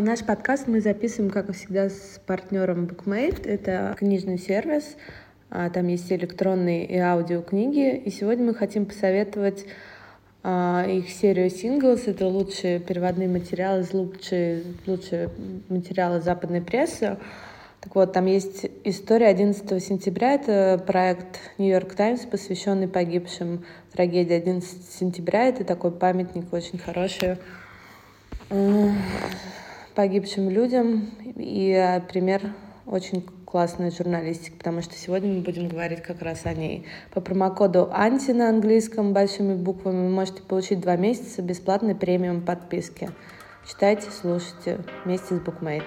Наш подкаст мы записываем, как всегда, с партнером Bookmate. Это книжный сервис. А, там есть электронные и аудиокниги. И сегодня мы хотим посоветовать а, их серию синглс. Это лучшие переводные материалы, лучшие, лучшие материалы западной прессы. Так вот, там есть история 11 сентября. Это проект Нью-Йорк Таймс, посвященный погибшим трагедии 11 сентября. Это такой памятник очень хороший погибшим людям и э, пример очень классной журналистики, потому что сегодня мы будем говорить как раз о ней. По промокоду «Анти» на английском большими буквами вы можете получить два месяца бесплатной премиум подписки. Читайте, слушайте вместе с Bookmate.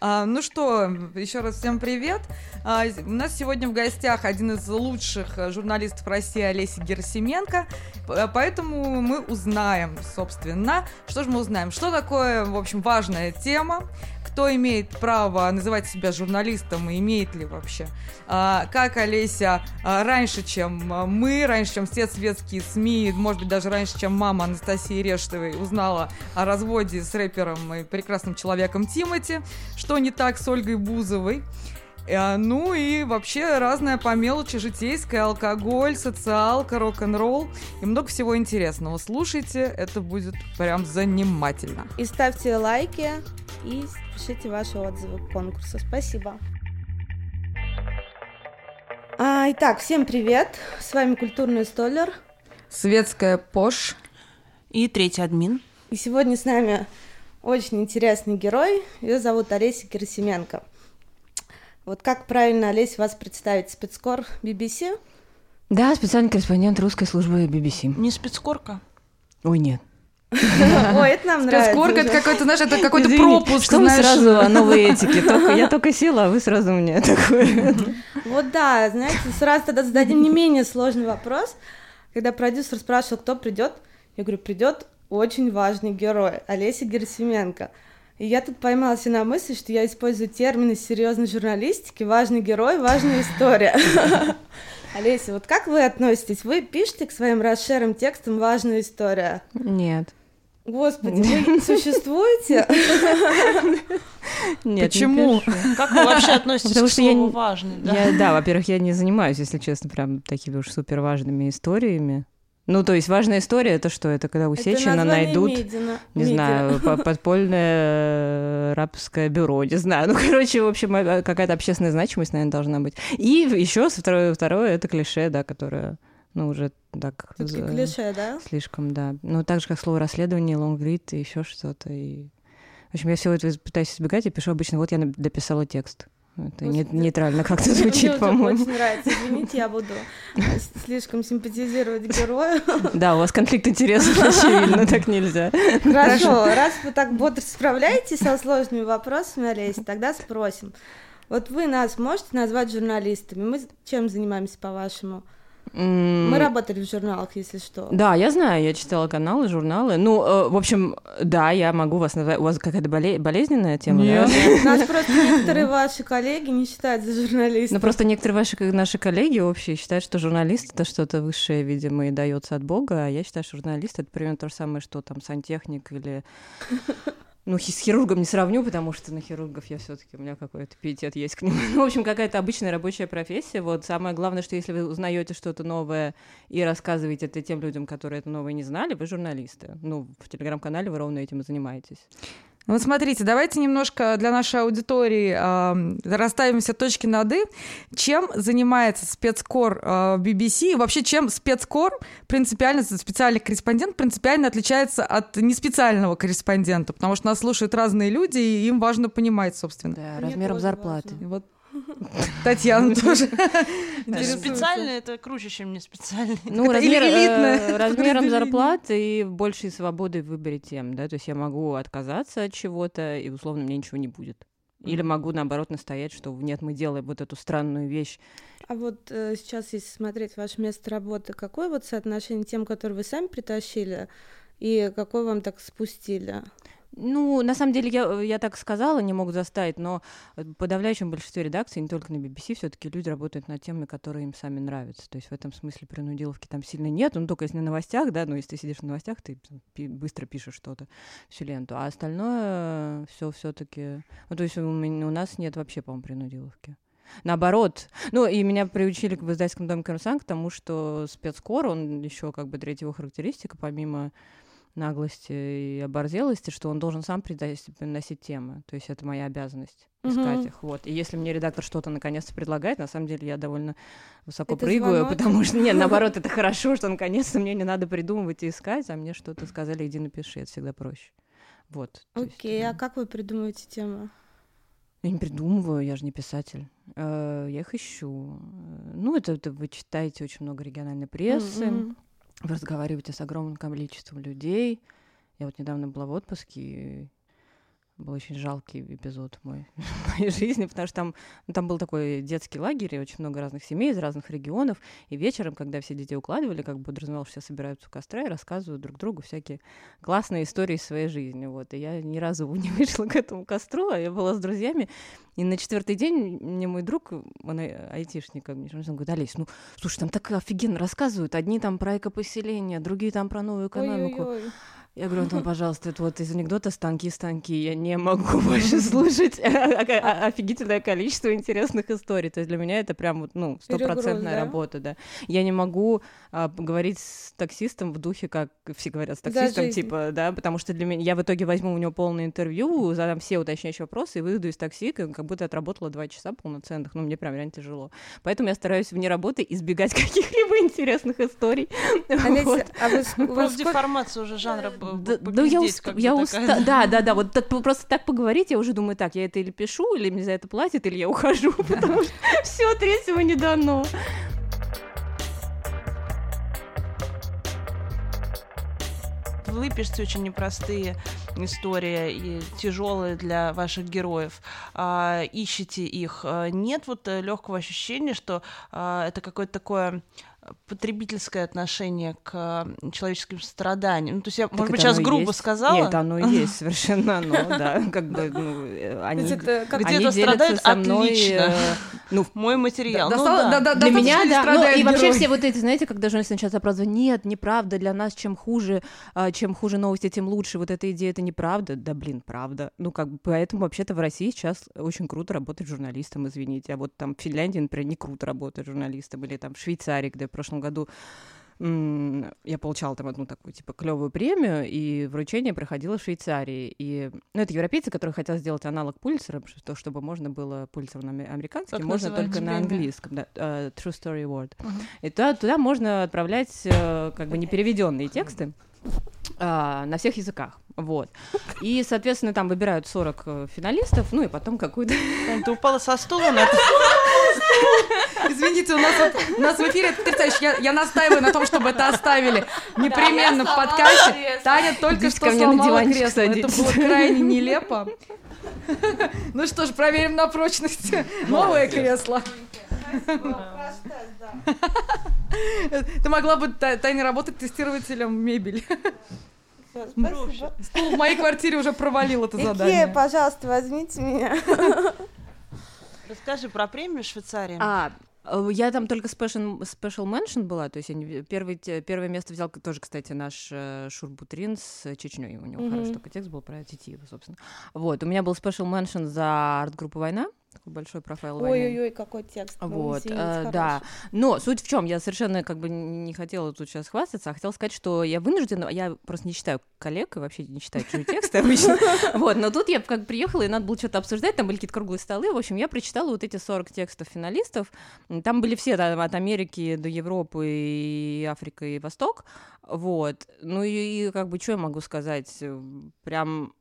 А, ну что, еще раз всем привет. А, у нас сегодня в гостях один из лучших э, журналистов России Олеся Герасименко, поэтому мы узнаем, собственно, что же мы узнаем, что такое, в общем, важная тема, кто имеет право называть себя журналистом и имеет ли вообще. А, как Олеся а, раньше, чем мы, раньше, чем все светские СМИ, может быть, даже раньше, чем мама Анастасии Рештовой узнала о разводе с рэпером и прекрасным человеком Тимати, что не так с Ольгой Бузовой. А, ну и вообще разная по мелочи житейская, алкоголь, социалка, рок-н-ролл и много всего интересного. Слушайте, это будет прям занимательно. И ставьте лайки, и пишите ваши отзывы к конкурсу. Спасибо. А, итак, всем привет. С вами Культурный столер. Светская Пош. И третий админ. И сегодня с нами очень интересный герой. Ее зовут Олеся Герасименко. Вот как правильно, Олеся, вас представить? Спецкор BBC? Да, специальный корреспондент русской службы BBC. Не спецкорка? Ой, нет. Ой, это нам нравится. Спецкорка это какой-то, знаешь, это какой-то пропуск. Что мы сразу о новой этике? Я только села, а вы сразу мне такое. Вот да, знаете, сразу тогда зададим не менее сложный вопрос. Когда продюсер спрашивал, кто придет, я говорю, придет очень важный герой, Олеся Герасименко. И я тут поймалась на мысли, что я использую термины серьезной журналистики, важный герой, важная история. Олеся, вот как вы относитесь? Вы пишете к своим расширенным текстам важная история? Нет. Господи, вы существуете? Нет, Почему? Как вы вообще относитесь Потому к слову я, важный? Да? Я, да, во-первых, я не занимаюсь, если честно, прям такими уж супер важными историями. Ну, то есть важная история это что? Это когда у Сечина найдут, Медина. не Медина. знаю, подпольное рабское бюро, не знаю. Ну, короче, в общем, э, какая-то общественная значимость, наверное, должна быть. И еще второе, второе это клише, да, которое ну, уже так... За... клише, да? Слишком, да. Ну, так же, как слово расследование, лонгрид и еще что-то. И... В общем, я все это пытаюсь избегать и пишу обычно, вот я дописала текст. Это не, нейтрально как-то звучит, Мне по-моему. очень нравится. Извините, я буду слишком симпатизировать герою. Да, у вас конфликт интересов, очевидно, так нельзя. Хорошо, раз вы так бодро справляетесь со сложными вопросами, Олеся, тогда спросим. Вот вы нас можете назвать журналистами? Мы чем занимаемся, по-вашему? Мы работали в журналах, если что. Да, я знаю, я читала каналы, журналы. Ну, э, в общем, да, я могу вас назвать. У вас какая-то боле... болезненная тема, Нет. да? Нас просто некоторые ваши коллеги не считают за журналистов. Ну, просто некоторые ваши наши коллеги общие считают, что журналист — это что-то высшее, видимо, и дается от Бога, а я считаю, что журналист — это примерно то же самое, что там сантехник или ну, с хирургом не сравню, потому что на хирургов я все таки у меня какой-то пиетет есть к ним. Ну, в общем, какая-то обычная рабочая профессия. Вот самое главное, что если вы узнаете что-то новое и рассказываете это тем людям, которые это новое не знали, вы журналисты. Ну, в телеграм-канале вы ровно этим и занимаетесь. Вот смотрите, давайте немножко для нашей аудитории э, расставим все точки над «и». Чем занимается спецкор э, BBC и вообще чем спецкор принципиально, специальный корреспондент принципиально отличается от неспециального корреспондента? Потому что нас слушают разные люди, и им важно понимать, собственно. Да, размером зарплаты. Вот Татьяна тоже. Специальный это круче, чем не специальный. Ну, размер, э, размером зарплаты и большей свободы в выборе тем, да, то есть я могу отказаться от чего-то, и условно мне ничего не будет. Или могу, наоборот, настоять, что нет, мы делаем вот эту странную вещь. А вот э, сейчас, если смотреть ваше место работы, какое вот соотношение тем, которые вы сами притащили, и какой вам так спустили? Ну, на самом деле, я, я так сказала, не могут заставить, но в подавляющем большинстве редакций, не только на BBC, все таки люди работают над темами, которые им сами нравятся. То есть в этом смысле принудиловки там сильно нет, ну, только если на новостях, да, ну, если ты сидишь на новостях, ты быстро пишешь что-то, всю ленту, а остальное все все таки Ну, то есть у, у нас нет вообще, по-моему, принудиловки. Наоборот. Ну, и меня приучили в издательском доме Коммерсант к тому, что спецкор, он еще как бы третья его характеристика, помимо наглости и оборзелости, что он должен сам приносить темы. То есть это моя обязанность искать их. Вот. И если мне редактор что-то наконец-то предлагает, на самом деле я довольно высоко это прыгаю, звонок? потому что, нет, наоборот, это хорошо, что наконец-то мне не надо придумывать и искать, а мне что-то сказали, иди напиши, это всегда проще. Вот. Окей, okay, а как вы придумываете темы? Я не придумываю, я же не писатель. Э, я их ищу. Ну, это, это вы читаете очень много региональной прессы, mm-hmm. Вы разговариваете с огромным количеством людей. Я вот недавно была в отпуске, был очень жалкий эпизод мой моей жизни, потому что там, ну, там был такой детский лагерь, и очень много разных семей из разных регионов, и вечером, когда все детей укладывали, как бы подразумевалось, все собираются у костра и рассказывают друг другу всякие классные истории из своей жизни, вот, и я ни разу не вышла к этому костру, а я была с друзьями, и на четвертый день мне мой друг, он айтишник, он говорит, Олесь, ну, слушай, там так офигенно рассказывают, одни там про экопоселение, другие там про новую экономику, Ой-ой-ой. Я говорю, Антон, пожалуйста, это вот из анекдота «Станки, станки». Я не могу больше слушать офигительное количество интересных историй. То есть для меня это прям вот, ну, стопроцентная работа, да. Я не могу а, говорить с таксистом в духе, как все говорят с таксистом, типа, да, потому что для меня... Я в итоге возьму у него полное интервью, задам все уточняющие вопросы и выйду из такси, как будто отработала два часа полноценных. Ну, мне прям реально тяжело. Поэтому я стараюсь вне работы избегать каких-либо интересных историй. А вы деформацию уже жанра да, да я, уст... я уста... Да, да, да, вот так, просто так поговорить, я уже думаю, так, я это или пишу, или мне за это платят, или я ухожу, потому что все третьего не дано. пишете очень непростые истории и тяжелые для ваших героев, а, ищете их. Нет вот э, легкого ощущения, что а, это какое-то такое потребительское отношение к человеческим страданиям. Ну, то есть я, так может быть, сейчас грубо есть. сказала. Нет, оно и есть совершенно, ну, да, как бы, ну, э, они, где-то страдают со мной, отлично. Э, ну, мой материал. Ну, да, да, для меня, да, ну, и вообще все вот эти, знаете, когда журналисты начинают оправдывать, нет, неправда, для нас чем хуже, а, чем хуже новости, тем лучше, вот эта идея, это неправда, да, блин, правда. Ну, как бы, поэтому вообще-то в России сейчас очень круто работать журналистом, извините, а вот там в Финляндии, например, не круто работать журналистом, или там в Швейцарии, где прошлом году я получала там одну такую, типа, клевую премию, и вручение проходило в Швейцарии. И, ну, это европейцы, которые хотят сделать аналог Пульцера, чтобы можно было Пульцер на американский, можно только на английском, да, uh, True Story Award. Uh-huh. И туда, туда можно отправлять uh, как бы непереведенные тексты uh, на всех языках. Вот. И, соответственно, там выбирают 40 э, финалистов, ну и потом какую-то... Ты упала со стула на Извините, у нас, вот, у нас в эфире, ты представляешь, я, я настаиваю на том, чтобы это оставили непременно да, в подкасте. Кресло. Таня только Идите что сломала кресло. Садитесь. Это было крайне нелепо. Ну что ж, проверим на прочность. Новое кресло. Ты могла бы, Таня, работать тестирователем мебели. Стул в моей квартире уже провалил это задание. Икея, пожалуйста, возьмите меня. Расскажи про премию Швейцарии. А, я там только special, special mention была, то есть я первый, первое место взял тоже, кстати, наш э, Шурбутрин с Чечней. У него mm-hmm. хороший только текст был про Титиева, собственно. Вот, у меня был special mention за арт-группу «Война», такой большой профайл Ой-ой-ой, какой текст. Вот, э, да. Но суть в чем, я совершенно как бы не хотела тут сейчас хвастаться, а хотела сказать, что я вынуждена, я просто не читаю коллег и вообще не читаю чужие тексты обычно. Вот, но тут я как приехала, и надо было что-то обсуждать, там были какие-то круглые столы, в общем, я прочитала вот эти 40 текстов финалистов, там были все там, от Америки до Европы и Африка и Восток, вот. Ну и, и как бы, что я могу сказать, прям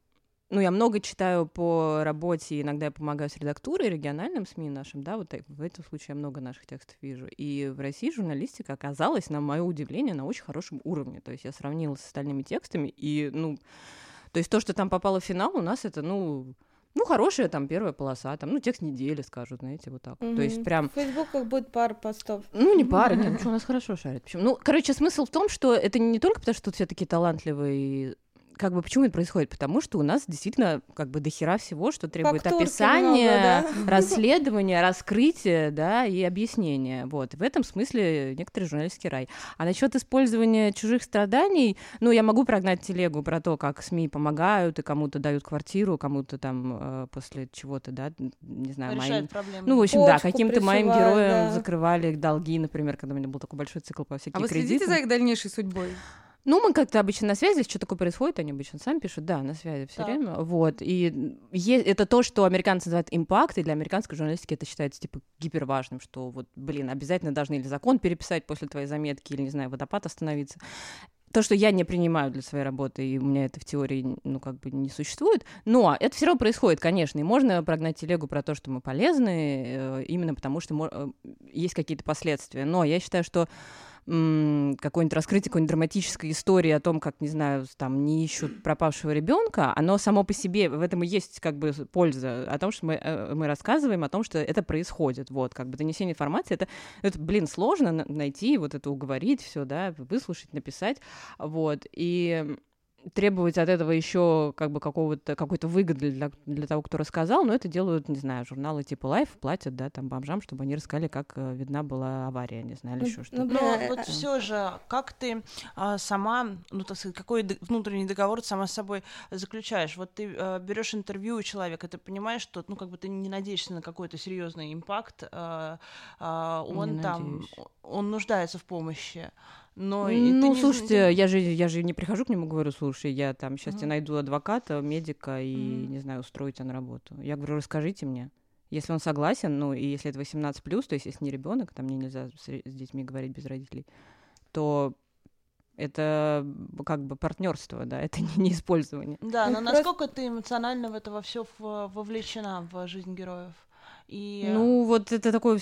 ну, я много читаю по работе, иногда я помогаю с редактурой региональным СМИ нашим, да, вот в этом случае я много наших текстов вижу. И в России журналистика оказалась, на мое удивление, на очень хорошем уровне. То есть я сравнила с остальными текстами, и, ну, то есть то, что там попало в финал, у нас это, ну, ну, хорошая там первая полоса, там, ну, текст недели, скажут, знаете, вот так. Mm-hmm. То есть прям... В Фейсбуках будет пара постов. Ну, не пара, нет, ну, что, у нас хорошо шарит. Почему? Ну, короче, смысл в том, что это не только потому, что тут все такие талантливые как бы почему это происходит? Потому что у нас действительно как бы дохера всего, что требует Фактурки описания, много, да. расследования, раскрытия, да, и объяснения. Вот. В этом смысле некоторый журналистский рай. А насчет использования чужих страданий, ну, я могу прогнать телегу про то, как СМИ помогают и кому-то дают квартиру, кому-то там э, после чего-то, да, не знаю, моим... Ну, в общем, да, Почку каким-то моим героям да. закрывали долги, например, когда у меня был такой большой цикл по А всяким вы следите кредитам. за их дальнейшей судьбой? Ну, мы как-то обычно на связи, если что такое происходит, они обычно сами пишут, да, на связи все Так. время. Вот. И е- это то, что американцы называют импакт, и для американской журналистики это считается, типа, гиперважным, что вот, блин, обязательно должны или закон переписать после твоей заметки, или, не знаю, водопад остановиться. То, что я не принимаю для своей работы, и у меня это в теории, ну, как бы не существует, но это все равно происходит, конечно, и можно прогнать телегу про то, что мы полезны, э, именно потому что э, есть какие-то последствия. Но я считаю, что какое-нибудь раскрытие какой-нибудь драматической истории о том, как, не знаю, там не ищут пропавшего ребенка, оно само по себе, в этом и есть как бы польза, о том, что мы, э, мы рассказываем о том, что это происходит, вот, как бы донесение информации, это, это блин, сложно на- найти, вот это уговорить, все, да, выслушать, написать, вот, и требовать от этого еще как бы какого-то какой-то выгоды для, для того, кто рассказал, но это делают, не знаю, журналы типа Life платят, да, там бомжам, чтобы они рассказали, как э, видна была авария, не знаю, или Ну, еще ну, что-то. Но э, вот э, все же, как ты а, сама, ну, так сказать, какой внутренний договор ты сама с собой заключаешь? Вот ты берешь интервью у человека, ты понимаешь, что, ну, как бы ты не надеешься на какой-то серьезный импакт, а, а, он Не там, надеюсь. он нуждается в помощи. Но ну, не- слушайте, я же, я же не прихожу к нему говорю, слушай, я там сейчас тебе Мгм. найду адвоката, медика и, Мгм. не знаю, устрою тебя на работу. Я говорю, расскажите мне. Если он согласен, ну, и если это 18 плюс, то есть если не ребенок, там мне нельзя с, с детьми говорить без родителей, то это как бы партнерство, да, это не, не использование. Да, но насколько ты эмоционально в это во все вовлечена в жизнь героев? И Ну, вот это такой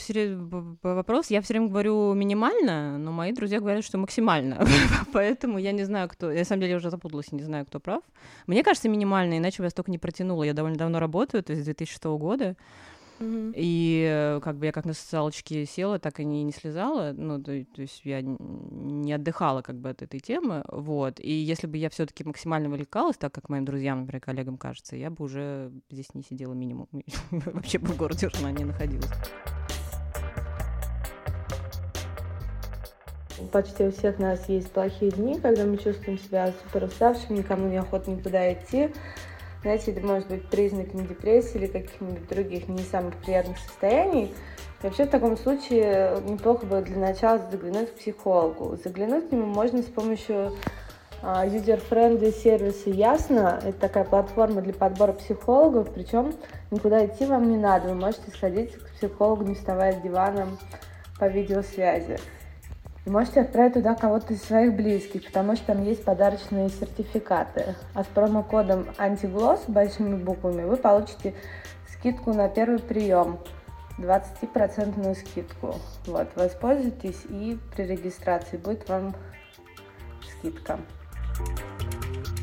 вопрос. Я все время говорю минимально, но мои друзья говорят, что максимально. Поэтому я не знаю, кто. Я, на самом деле, уже запуталась не знаю, кто прав. Мне кажется, минимально, иначе бы я столько не протянула. Я довольно давно работаю, то есть с 2006 года. Мгм. И э, как бы я как на социалочке села, так и не, не слезала. Ну, то, то есть я не отдыхала как бы от этой темы. Вот. И если бы я все таки максимально вовлекалась, так как моим друзьям, например, коллегам кажется, я бы уже здесь не сидела минимум. Вообще бы в городе уже не находилась. Почти у всех нас есть плохие дни, когда мы чувствуем себя супер уставшими, никому не охота никуда идти. Знаете, это может быть признаками депрессии или каких-нибудь других не самых приятных состояний. И вообще в таком случае неплохо бы для начала заглянуть к психологу. Заглянуть к нему можно с помощью а, user-friendly сервиса Ясно. Это такая платформа для подбора психологов, причем никуда идти вам не надо. Вы можете сходить к психологу, не вставая с дивана по видеосвязи. И можете отправить туда кого-то из своих близких, потому что там есть подарочные сертификаты. А с промокодом антиглосс большими буквами вы получите скидку на первый прием. 20% скидку. Вот, воспользуйтесь и при регистрации будет вам скидка.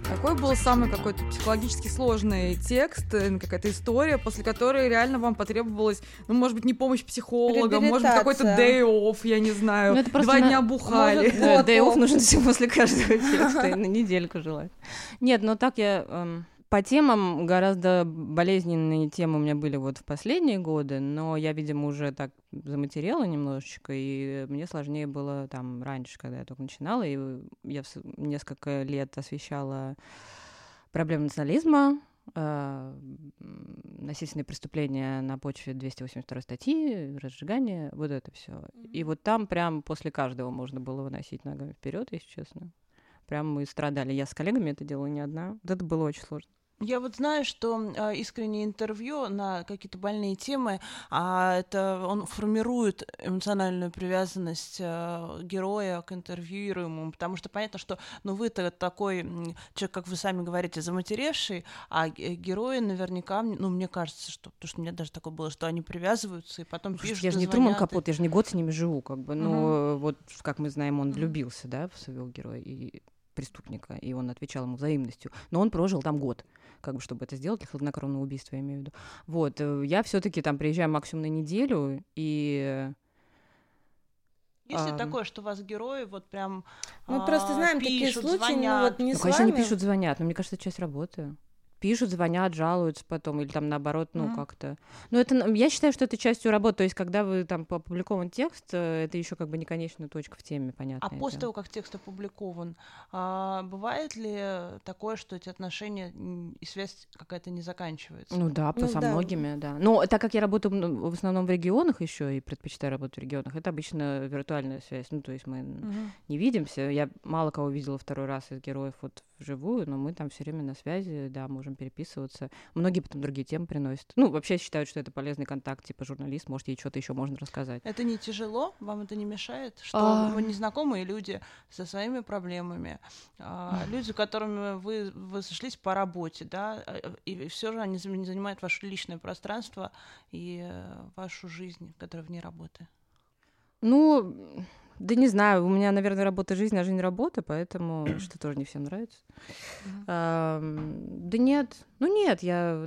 Какой был самый какой-то психологически сложный текст, э, какая-то история, после которой реально вам потребовалась, ну, может быть, не помощь психолога, может быть, какой-то day off, я не знаю, Ну, два на- дня бухали. Может, Да, Вот, day off нужен после каждого текста, на недельку желательно. Нет, но так я... эм, По темам гораздо болезненные темы у меня были вот в последние годы, но я, видимо, уже так заматерела немножечко, и мне сложнее было там раньше, когда я только начинала, и я несколько лет освещала проблемы национализма, э, насильственные преступления на почве 282 статьи, разжигание, вот это все. И вот там прям после каждого можно было выносить ногами вперед, если честно. Прям мы страдали. Я с коллегами это делала не одна. Вот это было очень сложно. Я вот знаю, что а, искреннее интервью на какие-то больные темы, а это он формирует эмоциональную привязанность а, героя к интервьюируемому, потому что понятно, что ну вы-то такой человек, как вы сами говорите, заматеревший, а ге- герои наверняка, ну мне кажется, что, потому что у меня даже такое было, что они привязываются и потом Слушайте, пишут, я же не Труман звонят, и- Капот, я же не год с ними живу, как бы. Ну, вот, как мы знаем, он влюбился, да, в своего героя и преступника, и он отвечал ему взаимностью. Но он прожил там год, как бы, чтобы это сделать, для хладнокровного убийства, я имею в виду. Вот, э, я все таки там приезжаю максимум на неделю, и Есть ли Ам. такое, что у вас герои вот прям Мы просто а, знаем такие пишут, случаи, ну звонят? вот не Ну, с конечно, вами. они пишут, звонят, но мне кажется, это часть работы. Пишут, звонят, жалуются потом, или там наоборот, ну, Мгм. как-то. Ну, это, я считаю, что это частью работы. То есть, когда вы там опубликован текст, э, это еще как бы не конечная точка в теме, понятно. А после того, как текст опубликован, а, бывает ли такое, что эти отношения и связь какая-то не заканчивается? Ну да, по Ну со да. многими, да. Но так как я работаю м, в основном в регионах еще и предпочитаю работать в регионах, это обычно виртуальная связь. Ну, то есть мы Мгм. не видимся. Я мало кого видела второй раз из героев вот вживую, но мы там все время на связи, да, можем переписываться. Многие потом другие темы приносят. Ну, вообще считают, что это полезный контакт, типа журналист, может, ей что-то еще можно рассказать. Это не тяжело? Вам это не мешает? Что А. вы незнакомые люди со своими проблемами, а, люди, с которыми вы, вы сошлись по работе, да, а, и все же они занимают ваше личное пространство и э, вашу жизнь, которая вне работы. Ну, да не знаю, у меня, наверное, работа жизнь, а жизнь работа, поэтому что тоже не всем нравится. Да нет, ну нет, я,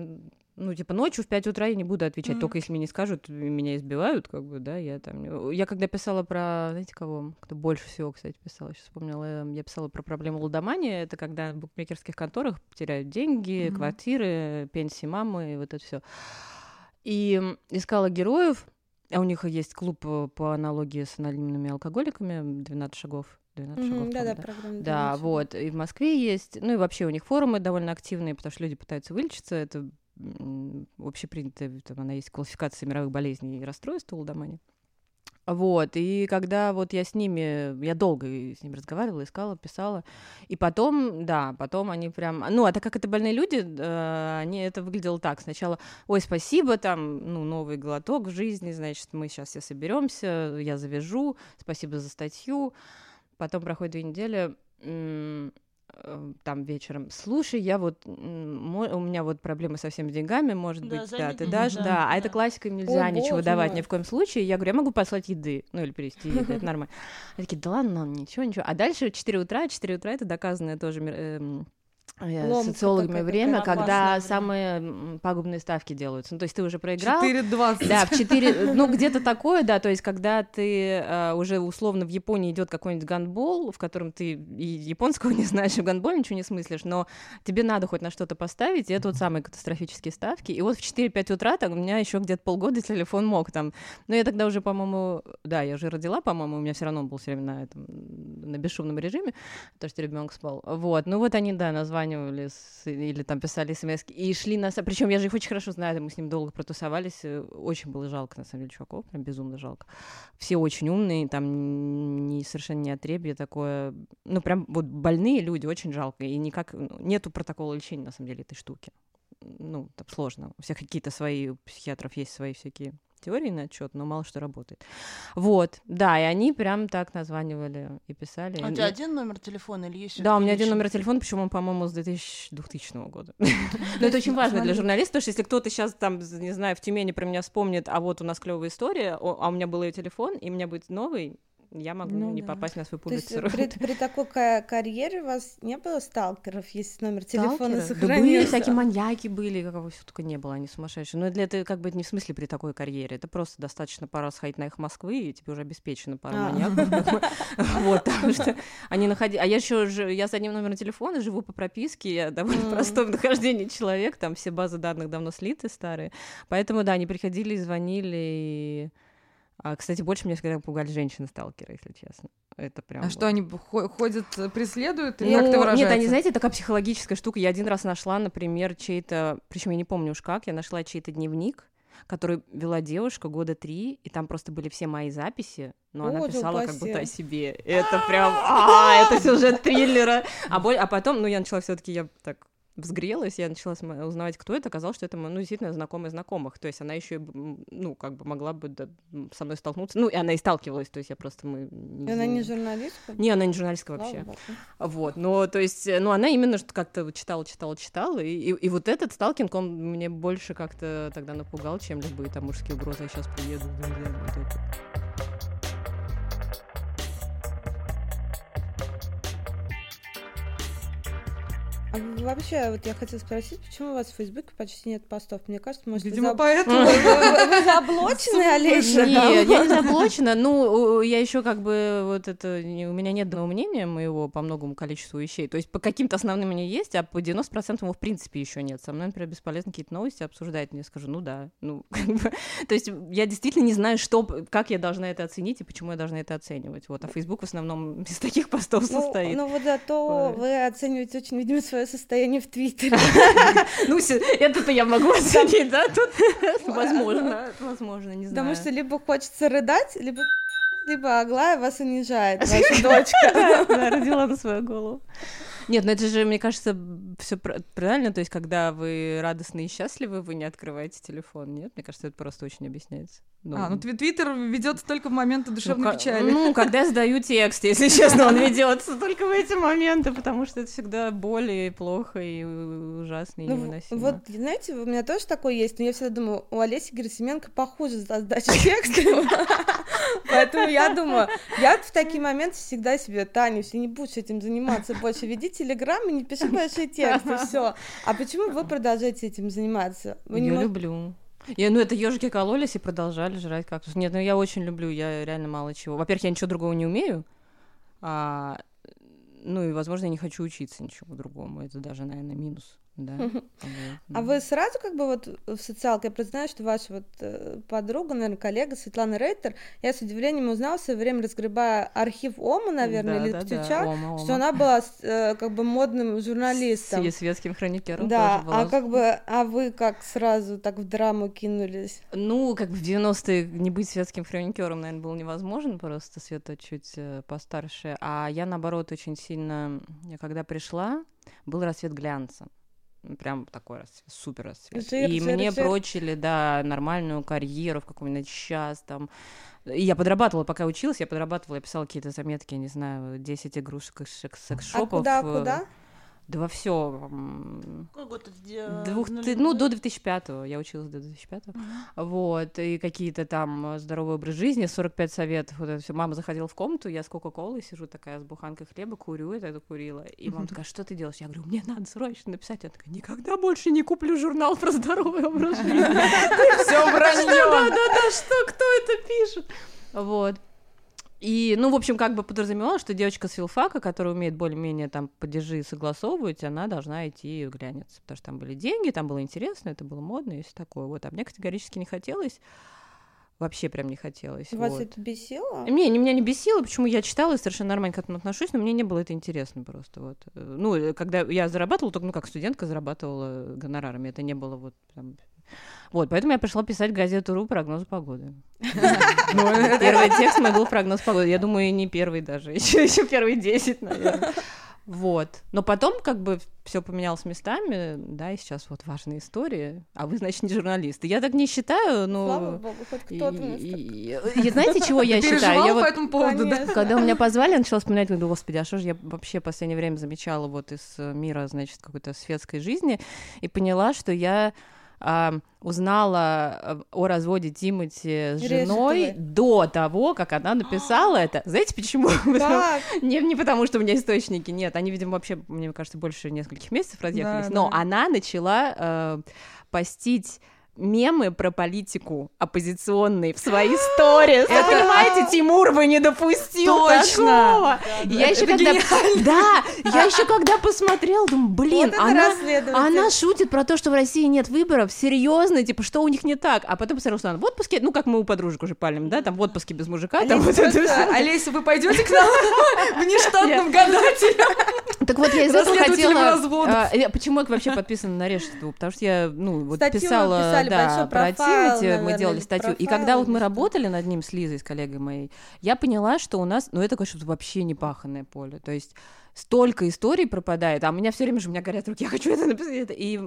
ну, типа, ночью в 5 утра я не буду отвечать, только если мне не скажут, меня избивают, как бы, да, я там... Я когда писала про, знаете, кого? Кто больше всего, кстати, писала, сейчас вспомнила, эм, я писала про проблему лудомании, это когда в букмекерских конторах теряют деньги, квартиры, пенсии мамы, и вот это все. И искала героев, а у них есть клуб э, по аналогии с анонимными алкоголиками, 12 шагов. 12 шагов, Мгм, Да, да, программа. да, «Двенадцать». вот. И в Москве есть. Ну и вообще у них форумы довольно активные, потому что люди пытаются вылечиться. Это общепринятая, там она есть классификация мировых болезней и расстройств у лудомании. Вот, и когда вот я с ними, я долго с ними разговаривала, искала, писала, и потом, да, потом они прям, ну, а так как это больные люди, э, они, это выглядело так, сначала, ой, спасибо, там, ну, новый глоток в жизни, значит, мы сейчас все соберемся, я завяжу, спасибо за статью, потом проходит две недели, там вечером, слушай, я вот, у меня вот проблемы со всеми деньгами, может Да, быть, да, ты дашь, да, да, а да. это классика, им нельзя О, ничего боже давать мой. ни в коем случае, я говорю, я могу послать еды, ну, или перевести еды, это нормально. Они такие, да ладно, ничего, ничего. А дальше 4 утра, 4 утра это доказанное тоже э, Ломка социологами время, когда время. самые пагубные ставки делаются. Ну, то есть ты уже проиграл, 4.20. да, в 4, ну, где-то такое, да, то есть, когда ты э, уже условно в Японии идет какой-нибудь гандбол, в котором ты и японского не знаешь, и в гандболе ничего не смыслишь, но тебе надо хоть на что-то поставить, и это вот самые катастрофические ставки. И вот в 4-5 утра так, у меня еще где-то полгода телефон мог там. Но я тогда уже, по-моему, да, я уже родила, по-моему, у меня все равно был все время на этом, на бесшумном режиме, потому что ребенок спал. Вот, ну вот они, да, названивали с- или там писали смс и шли на... Причем я же их очень хорошо знаю, мы с ним долго протусовались, э, очень было жалко, на самом деле, чуваков, прям безумно жалко. Все очень умные, там не, совершенно не отребье такое, ну прям вот больные люди, очень жалко, и никак, ну, нету протокола лечения, на самом деле, этой штуки. Ну, там сложно. У всех какие-то свои, у психиатров есть свои всякие теории на отчет, но мало что работает. Вот, да, и они прям так названивали и писали. А у И- тебя один номер телефона или есть да, у меня один номер телефона, причем он, по-моему, с 2000, 2000 года. Но это очень важно для журналиста, потому что если кто-то сейчас там, не знаю, в Тюмени про меня вспомнит, а вот у нас клевая история, а у меня был ее телефон, и у меня будет новый, я могу Ну не да. попасть на свой То есть публицу. при, при такой ка- карьере у вас не было сталкеров, если номер телефона Сталкеры? Да сохранился? были, всякие маньяки были, какого все только не было, они сумасшедшие. Но для этого как бы не в смысле при такой карьере, это просто достаточно пара сходить на их Москвы, и тебе уже обеспечена пара А. маньяков. Вот, потому что они находили... А я еще я с одним номером телефона живу по прописке, я довольно М. простой в нахождении человек, там все базы данных давно слиты старые. Поэтому, да, они приходили, звонили, и... А, кстати, больше меня всегда пугали женщины-сталкеры, если честно. Это прям... А вот. что, они хо- ходят, э, преследуют? Или Ну, как ты выражается? Нет, они, знаете, такая психологическая штука. Я один раз нашла, например, чей-то, причем я не помню уж как, я нашла чей-то дневник, который вела девушка года три, и там просто были все мои записи, но она О, да писала как упаси. будто о себе. Это прям, а, это сюжет триллера. А, боль- а потом, ну, я начала все-таки, я так взгрелась, я начала узнавать, кто это, оказалось, что это, ну, действительно знакомый знакомых, то есть она еще, ну, как бы могла бы да, со мной столкнуться, ну, и она и сталкивалась, то есть я просто, мы... И Она не журналистка? Не, она не журналистка Слава вообще. богу. Вот, но то есть, ну она именно что как-то читала, читала, читала, и, и, и вот этот сталкинг, он мне больше как-то тогда напугал, чем любые там мужские угрозы, я сейчас приеду. да, вот это. Вообще, вот я хотела спросить, почему у вас в Фейсбуке почти нет постов? Мне кажется, может, Видимо, вы, поэтому. вы, вы заблочены, Олеся? Нет, я не заблочена. Ну, я еще как бы вот это... У меня нет одного мнения моего по многому количеству вещей. То есть по каким-то основным мне есть, а по 90% его в принципе еще нет. Со мной, например, бесполезно какие-то новости обсуждать. Я скажу, ну да. Ну, как бы... То есть я действительно не знаю, что, как я должна это оценить и почему я должна это оценивать. Вот. А Facebook в основном из таких постов состоит. Ну, вот зато вы оцениваете очень, видимо, свое состояние в Твиттере. Ну, это-то я могу оценить, да? Тут возможно, возможно, не знаю. Потому что либо хочется рыдать, либо либо Аглая вас унижает, ваша дочка. Да, родила на свою голову. Нет, ну это же, мне кажется, все правильно. То есть, когда вы радостны и счастливы, вы не открываете телефон. Нет, мне кажется, это просто очень объясняется. Ну, а, ну Твиттер ведется только в моменты душевной ну, печали. Ну, когда я сдаю текст, если честно, он ведется только в эти моменты, потому что это всегда боль и плохо, и ужасно, и ну, невыносимо. Вот, знаете, у меня тоже такое есть, но я всегда думаю, у Олеси Герасименко похуже за сдачу текста. Поэтому я думаю, я в такие моменты всегда себе, Таня, если не будешь этим заниматься больше, веди телеграм и не пиши большие тексты, все. А почему вы продолжаете этим заниматься? Я люблю. Я, ну, это ежики кололись и продолжали жрать кактус. Нет, ну я очень люблю, я реально мало чего. Во-первых, я ничего другого не умею. А, ну и, возможно, я не хочу учиться ничего другому. Это даже, наверное, минус. Да. А вы сразу как бы вот в социалке, я признаю, что ваша вот э, подруга, наверное, коллега Светлана Рейтер, я с удивлением узнала в свое время, разгребая архив ОМА, наверное, да, или да, Птюча, да. Ома, Ома. что она была э, как бы модным журналистом. С светским хроникером Да, тоже была. а как бы, а вы как сразу так в драму кинулись? Ну, как бы в 90-е не быть светским хроникером, наверное, было невозможно, просто Света чуть э, постарше, а я, наоборот, очень сильно, я когда пришла, был рассвет глянца прям такой расцвет, супер расцвет. Жир, и жир, мне жир. прочили, да, нормальную карьеру в каком-нибудь час там. И я подрабатывала, пока училась, я подрабатывала, я писала какие-то заметки, я не знаю, 10 игрушек из А секс-шопов. куда, э, куда? Да во все. Какой год это? Где- Двух, ну, до 2005-го, я училась до 2005-го. Вот, и какие-то там э, здоровый образ жизни, 45 советов, вот это все. Мама заходила в комнату, я с Кока-Колой сижу такая, с буханкой хлеба, курю, это, это курила. И мама такая, что ты делаешь? Я говорю, мне надо срочно написать. Я такая, никогда больше не куплю журнал про здоровый образ жизни. Все вранье. Да-да-да, что, кто это пишет? Вот. И, ну, в общем, как бы подразумевалось, что девочка с филфака, которая умеет более-менее там падежи согласовывать, она должна идти в глянец, потому что там были деньги, там было интересно, это было модно и все такое. Вот, а мне категорически не хотелось, вообще прям не хотелось. Вас вот. это бесило? Не, не, меня не бесило, почему я читала и совершенно нормально к этому отношусь, но мне не было это интересно просто. Вот. Э, Ну, э, когда я зарабатывала, только, ну, как студентка зарабатывала гонорарами, это не было вот прям... Вот, поэтому я пришла писать газету РУ прогноз погоды. Ну, это- Первый текст мой был прогноз погоды. Я думаю, не первый даже, еще, первые 10, наверное. Вот. Но потом как бы все поменялось местами, да, и сейчас вот важные истории. А вы, значит, не журналисты. Я так не считаю, но... Слава богу, хоть И, кто-то нас так- и- и знаете, чего я считаю? Я по вот этому поводу, да? Когда меня позвали, я начала вспоминать, говорю, господи, а что же я вообще в последнее время замечала вот из э, мира, значит, какой-то светской жизни, и поняла, что я а, узнала э, о разводе Тимати с женой до того, как она написала это. Знаете почему? Не, не потому, что у меня источники нет. Они, видимо, вообще, мне кажется, больше нескольких месяцев разъехались. Да, Но да. она начала э, постить мемы про политику оппозиционные в свои сторис. Вы Это- понимаете, Тимур бы не допустил Точно! такого. И я еще это когда... Да, я еще когда посмотрела, думаю, блин, Вот она... Она шутит про то, что в России нет выборов, серьезно, типа, что у них не так. А потом посмотрела, что она в отпуске, ну, как мы у подружек уже палим, да, там в отпуске без мужика, там вот это. Олеся, вы пойдете к нам в нештатном гадателе? Так вот, я из этого хотела... а, почему я вообще подписана на Решетову? Потому что я, ну, вот вы писала, да, профайл, Тимати, мы делали статью. И профайл, когда вот мы работали над ним с Лизой, с коллегой моей, я поняла, что у нас, ну, это что-то вообще непаханное поле. То есть столько историй пропадает, а у меня все время же у меня горят руки, я хочу это написать. это. И,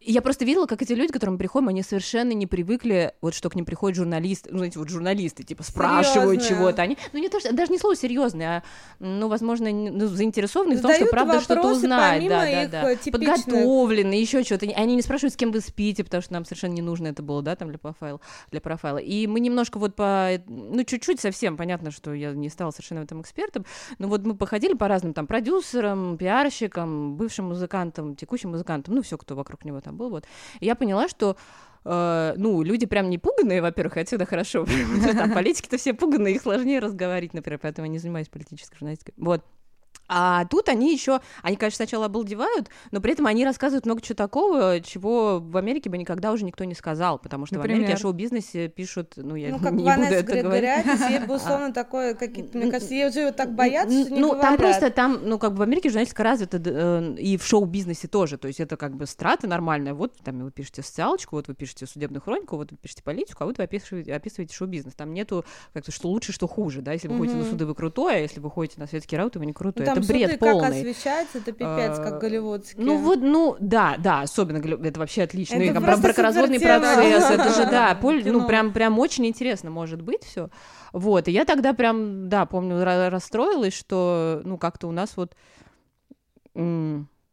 и я просто видела, как эти люди, к которым мы приходим, они совершенно не привыкли, вот что к ним приходят журналисты, ну, знаете, вот журналисты, типа, спрашивают чего-то. Они, ну, не то, что, даже не слово серьезное, а, ну, возможно, ну, заинтересованы в том, что правда что-то узнать. помимо Да, да, да. э, типичных. Подготовлены, еще что-то. Они не спрашивают, с кем вы спите, потому что нам совершенно не нужно это было, да, там для профайла. Для профайла. И мы немножко вот по, ну, чуть-чуть совсем, понятно, что я не стала совершенно в этом экспертом, но вот мы походили по разным там там продюсером, пиарщиком, бывшим музыкантом, текущим музыкантом, ну, все, кто вокруг него там был, вот. И я поняла, что Uh, ну, люди прям не пуганные, во-первых, отсюда хорошо. Политики-то все пуганные, их сложнее разговаривать, например, поэтому я не занимаюсь политической журналистикой. Вот. А тут они еще, они, конечно, сначала обалдевают, но при этом они рассказывают много чего такого, чего в Америке бы никогда уже никто не сказал, потому что Например? в Америке о шоу-бизнесе пишут, ну, я ну, как не Ванесса буду это говорить. ей бы условно такое, какие-то, мне кажется, ей уже так боятся, что не Ну, говорят. там просто, там, ну, как бы в Америке журналистика развита э, и в шоу-бизнесе тоже, то есть это как бы страта нормальная, вот там вы пишете социалочку, вот вы пишете судебную хронику, вот вы пишете политику, а вот вы описываете, описываете шоу-бизнес, там нету как-то, что лучше, что хуже, да, если вы ходите на суды, вы крутой, а если вы ходите на светские рауты, вы не крутой, ну, это бред полный освещается, это пипец, как а, голливудский. Ну вот, ну да, да, особенно это вообще отлично. Это и бракоразводный процесс, это же, да, ну прям, прям очень интересно может быть все. Вот, и я тогда прям, да, помню, расстроилась, что, ну, как-то у нас вот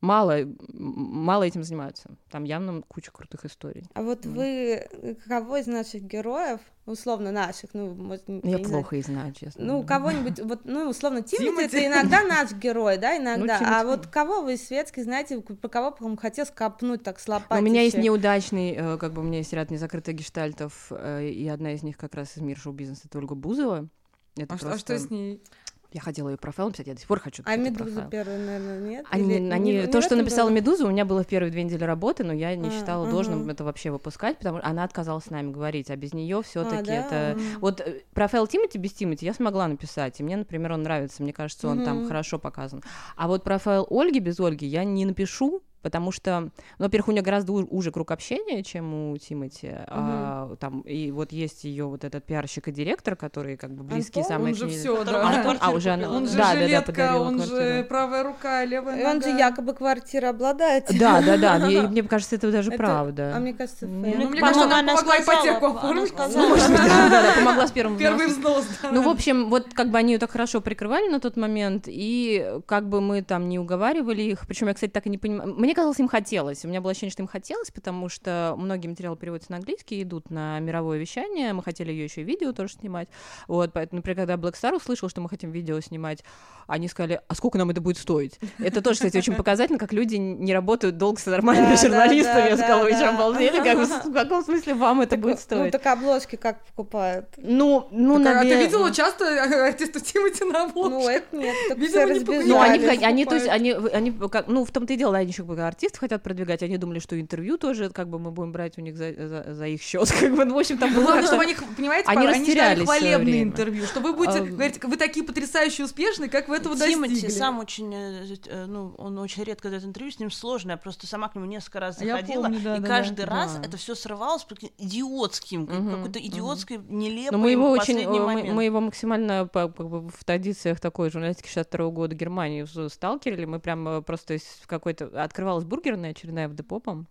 мало, мало этим занимаются. Там явно куча крутых историй. А вот mm. вы кого из наших героев, условно наших, ну, может, я, плохо знаю, и знаю, честно. Ну, кого-нибудь, вот, ну, условно, Тимати, это иногда наш герой, да, иногда. Ну, а вот кого вы светский знаете, по кого бы хотел скопнуть так с У меня есть неудачный, э, как бы у меня есть ряд незакрытых гештальтов, э, и одна из них как раз из мира шоу-бизнеса, это Ольга Бузова. Это а, просто... а что с ней? Я хотела ее профайлом писать, я до сих пор хочу А Медузу первую, наверное, нет? Они, Или... они, не, то, не что написала было? Медуза, у меня было в первые две недели работы, но я не а, считала ага. должным это вообще выпускать, потому что она отказалась с нами говорить, а без нее все-таки а, да? это. Вот э, профайл Тимати без Тимати я смогла написать, и мне, например, он нравится, мне кажется, он угу. там хорошо показан. А вот профайл Ольги без Ольги я не напишу, потому что, ну, во-первых, у нее гораздо уже круг общения, чем у Тимати, uh-huh. а, там и вот есть ее вот этот пиарщик и директор, которые как бы близкие Антон, самые. Он же все, да. Антон, а уже она, он же да, жилетка, да, да, он квартиру. же правая рука, левая нога. Он же якобы квартира обладает. Да, да, да. Мне, мне кажется, это даже это, правда. А мне кажется, фейк. Ну, мне кажется, она, она помогла ипотеку оформить. Ну, да, да, помогла с первым Первый взнос. Ну, в общем, вот как бы они ее так хорошо прикрывали на тот момент, и как бы мы там не уговаривали их, причем я, кстати, так и не понимаю. Мне казалось, им хотелось. У меня было ощущение, что им хотелось, потому что многие материалы переводятся на английский, идут на мировое вещание. Мы хотели ее еще и видео тоже снимать. Вот, поэтому, например, когда Black Star услышал, что мы хотим видео снимать, они сказали, а сколько нам это будет стоить? Это тоже, кстати, очень показательно, как люди не работают долго с нормальными журналистами. Я сказала, вы что, обалдели? В каком смысле вам это будет ну, стоить? Ну, так обложки как покупают? Ну, ну, наверное... А ты видела часто артистов Тимати на обложке? Ну, это нет, Видимо, не Ну, они, они, то есть, они, они, ну, в том-то и дело, они еще артистов хотят продвигать. Они думали, что интервью тоже, как бы мы будем брать у них за, за, за их счет. Как бы, ну, в общем, там было Главное, чтобы они, понимаете, они, они растерялись хвалебные интервью, что вы будете а, говорить, вы такие потрясающие, успешные, как вы этого Тимати достигли. сам очень, э, э, ну, он очень редко дает интервью, с ним сложно, я просто сама к нему несколько раз заходила, помню, да, и да, каждый да. раз да. это все срывалось идиотским, угу, какой-то идиотской, угу. нелепой Но мы его очень, мы, мы его максимально по, в традициях такой журналистики 62 года Германии сталкерили, мы прям просто в какой-то открывалась бургерная очередная в депо, по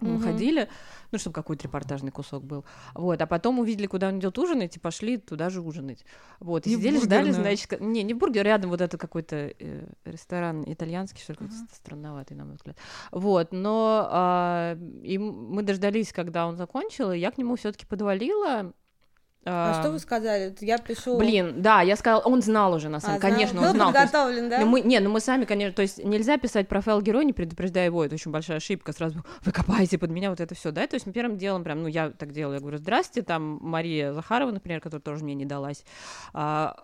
мы угу. ходили, ну, чтобы какой-то репортажный кусок был. Вот, а потом увидели, куда он идет ужинать, и пошли туда же ужинать. Вот, и не сидели, ждали, значит, не, не бургер, рядом вот это какой-то э, ресторан итальянский, что ли, какой-то странноватый, на мой взгляд. Вот, но а, и мы дождались, когда он закончил, и я к нему все-таки подвалила, а, а что вы сказали? Я пишу. Блин, да, я сказала, он знал уже на самом деле, а, конечно, он знал. подготовлен, есть, да? Ну, мы, не, ну мы сами, конечно, то есть нельзя писать профайл героя, не предупреждая его, это очень большая ошибка, сразу вы копаете под меня вот это все, да, то есть мы первым делом прям, ну я так делала, я говорю, здрасте, там Мария Захарова, например, которая тоже мне не далась, а,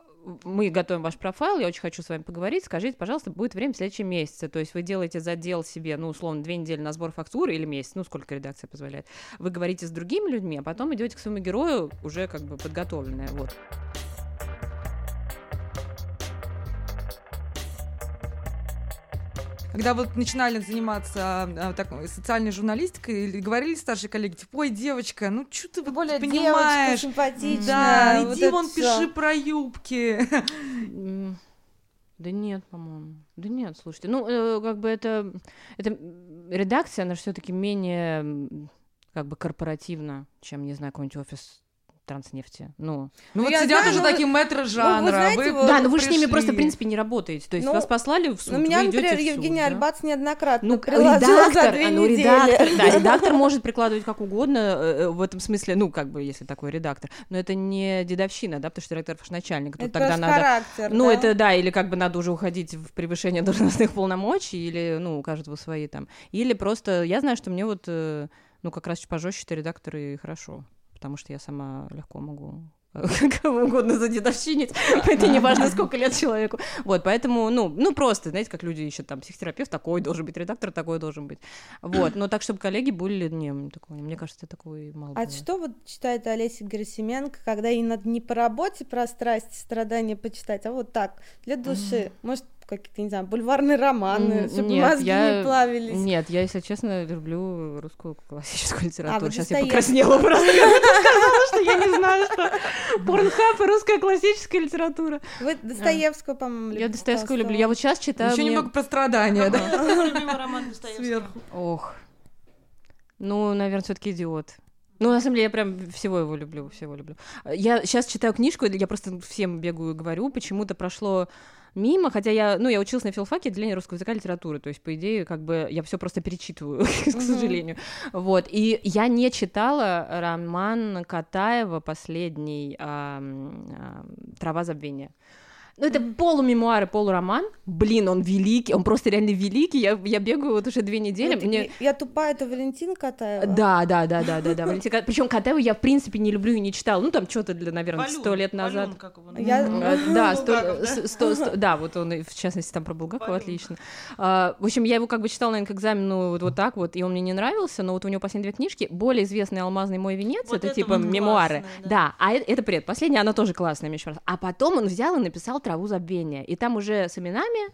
мы готовим ваш профайл, я очень хочу с вами поговорить, скажите, пожалуйста, будет время в следующем месяце, то есть вы делаете задел себе, ну, условно, две недели на сбор фактуры или месяц, ну, сколько редакция позволяет, вы говорите с другими людьми, а потом идете к своему герою уже как бы подготовленное, вот. Когда вот начинали заниматься а, так, социальной журналистикой, говорили старшие коллеги, типа, ой, девочка, ну что ты Более понимаешь? симпатичная. Да, вот иди вон пиши про юбки. Да нет, по-моему. Да нет, слушайте. Ну, э, как бы это, это редакция, она все-таки менее как бы корпоративна, чем, не знаю, какой-нибудь офис транснефти. Ну, Ну, вот я сидят знаю, уже но вы- такие мэтры жанра. знаете, вы вот- да, но вы же с ними пришли. просто, в принципе, не работаете. То есть Ну, вас послали в суд, Ну, меня, вы идете например, в суд, Евгения да? Альбац неоднократно Ну, приложила за редактор, две а, ну, недели. редактор, да, редактор может прикладывать как угодно э, э, в этом смысле, ну, как бы, если такой редактор, но это не дедовщина, да, потому что редактор ж начальник, тут Это тогда надо... характер, Ну, да. это да, или как бы надо уже уходить в превышение должностных полномочий, или, ну, укажет вы свои там. Или просто, я знаю, что мне вот, э, ну, как раз пожестче редакторы и хорошо, потому что я сама легко могу кого угодно задедовщинить, это не важно, сколько лет человеку. Вот, поэтому, ну, ну просто, знаете, как люди ищут, там, психотерапевт такой должен быть, редактор такой должен быть. Вот, но так, чтобы коллеги были, не, такого, не- мне кажется, такой мало А бывает. что вот читает Олеся Герасименко, когда ей надо не по работе про страсти, страдания почитать, а вот так, для души? Может, какие-то, не знаю, бульварные романы, чтобы нет, мозги я- не плавились? Нет, я, если честно, люблю русскую классическую литературу. вы Сейчас я Достоевского. покраснела просто. Я сказала, что я не знаю, что порнхаб и русская классическая литература. Вы Достоевского, по-моему, любите? Я Достоевскую люблю. Я вот сейчас читаю... Еще немного про страдания, да? Любимый роман Достоевского. Сверху. Ох. Ну, наверное, все-таки идиот. Ну, на самом деле, я прям всего его люблю, всего люблю. Я сейчас читаю книжку, я просто всем бегаю и говорю, почему-то прошло мимо, хотя я, ну, я училась на филфаке отделение русского языка и литературы, то есть, по идее, как бы я все просто перечитываю, к сожалению. Вот, и я не читала роман Катаева последний ам, «Трава забвения». Ну, это полумемуары, полуроман. Блин, он великий, он просто реально великий. Я, я бегаю вот уже две недели. Мне... я, тупая, это Валентина Катаева? Да, да, да, да, да, да. Причем Катаева я в принципе не люблю и не читала. Ну там что-то для, наверное, сто лет назад. Валюн, как его Я- называют? Да, сто, сто- да, вот он, в частности, там про Булгакова, отлично. А, В общем, я его как бы читала, наверное, к экзамену вот, вот так вот, и он мне не нравился, но вот у него последние две книжки, более известный «Алмазный мой венец», Вот это, это типа мемуары. да. Да, а это, это привет. Последняя, она тоже классная, между прочим. А потом он взял и написал «Траву забвения», и там уже с именами,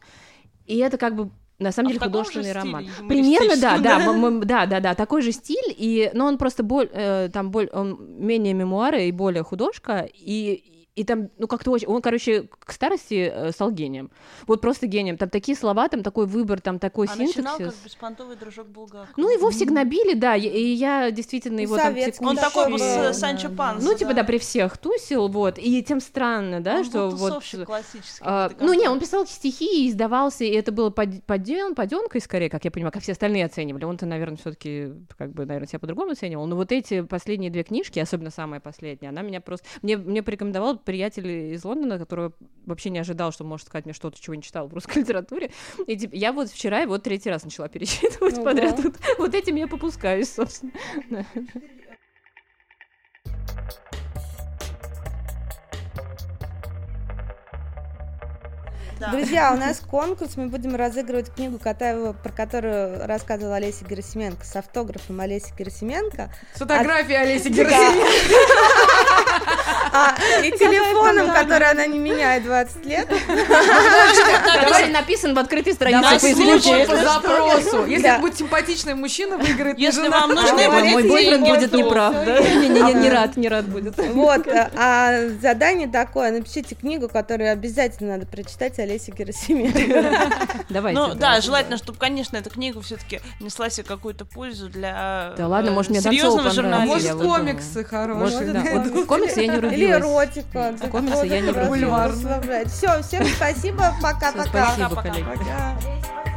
и это как бы на самом А деле художественный же роман. Примерно, да, да, да? да, да, да, такой же стиль, и, но он просто боль, э, там боль, он менее мемуары и более художка, и и там, ну, как-то очень... Он, короче, к старости э, стал гением. Вот просто гением. Там такие слова, там такой выбор, там такой А синтаксис. начинал как беспонтовый дружок Булгакова. Ну, его все гнобили, да, и, и я действительно И его там советский Он текущий- такой был с Санчо да. Панса. Ну, типа, да, при всех тусил, вот. И тем странно, да, Он что был вот... классический. А, ну, не, он писал стихи и издавался, и это было под, поддел, подденкой, скорее, как я понимаю, как все остальные оценивали. Он-то, наверное, все-таки, как бы, наверное, себя по-другому оценивал. Но вот эти последние две книжки, особенно самая последняя, она меня просто... Мне, мне порекомендовал приятель из Лондона, которого вообще не ожидал, что может сказать мне что-то, чего не читал в русской литературе. И типа, я вот вчера его третий раз начала перечитывать Ого. подряд. Вот, вот этим я попускаюсь, собственно. Да. Друзья, у нас конкурс, мы будем разыгрывать книгу Катаева, про которую рассказывала Олеся Герасименко, с автографом Олеси Герасименко, С фотографией Олеси Да. Герасименко. а, и телефоном, который она не меняет 20 лет. Который написан в открытой странице по запросу. Если будет симпатичный мужчина, выиграет Если вам нужны А, Мой бойфренд будет неправ, да? Не, рад, не рад будет. Вот, а, а задание такое, напишите книгу, которую обязательно надо прочитать Олеси Герасименко. Давайте. Ну да, желательно, чтобы, конечно, эта книга все-таки несла себе какую-то пользу для Да ладно, э, может, мне серьезного может, журналиста. думаю. комиксы Может, хорошие. комиксы я не Или рубилась. эротика. комиксы я не расслабляет. Все, всем спасибо, пока-пока. Спасибо, коллеги. Пока.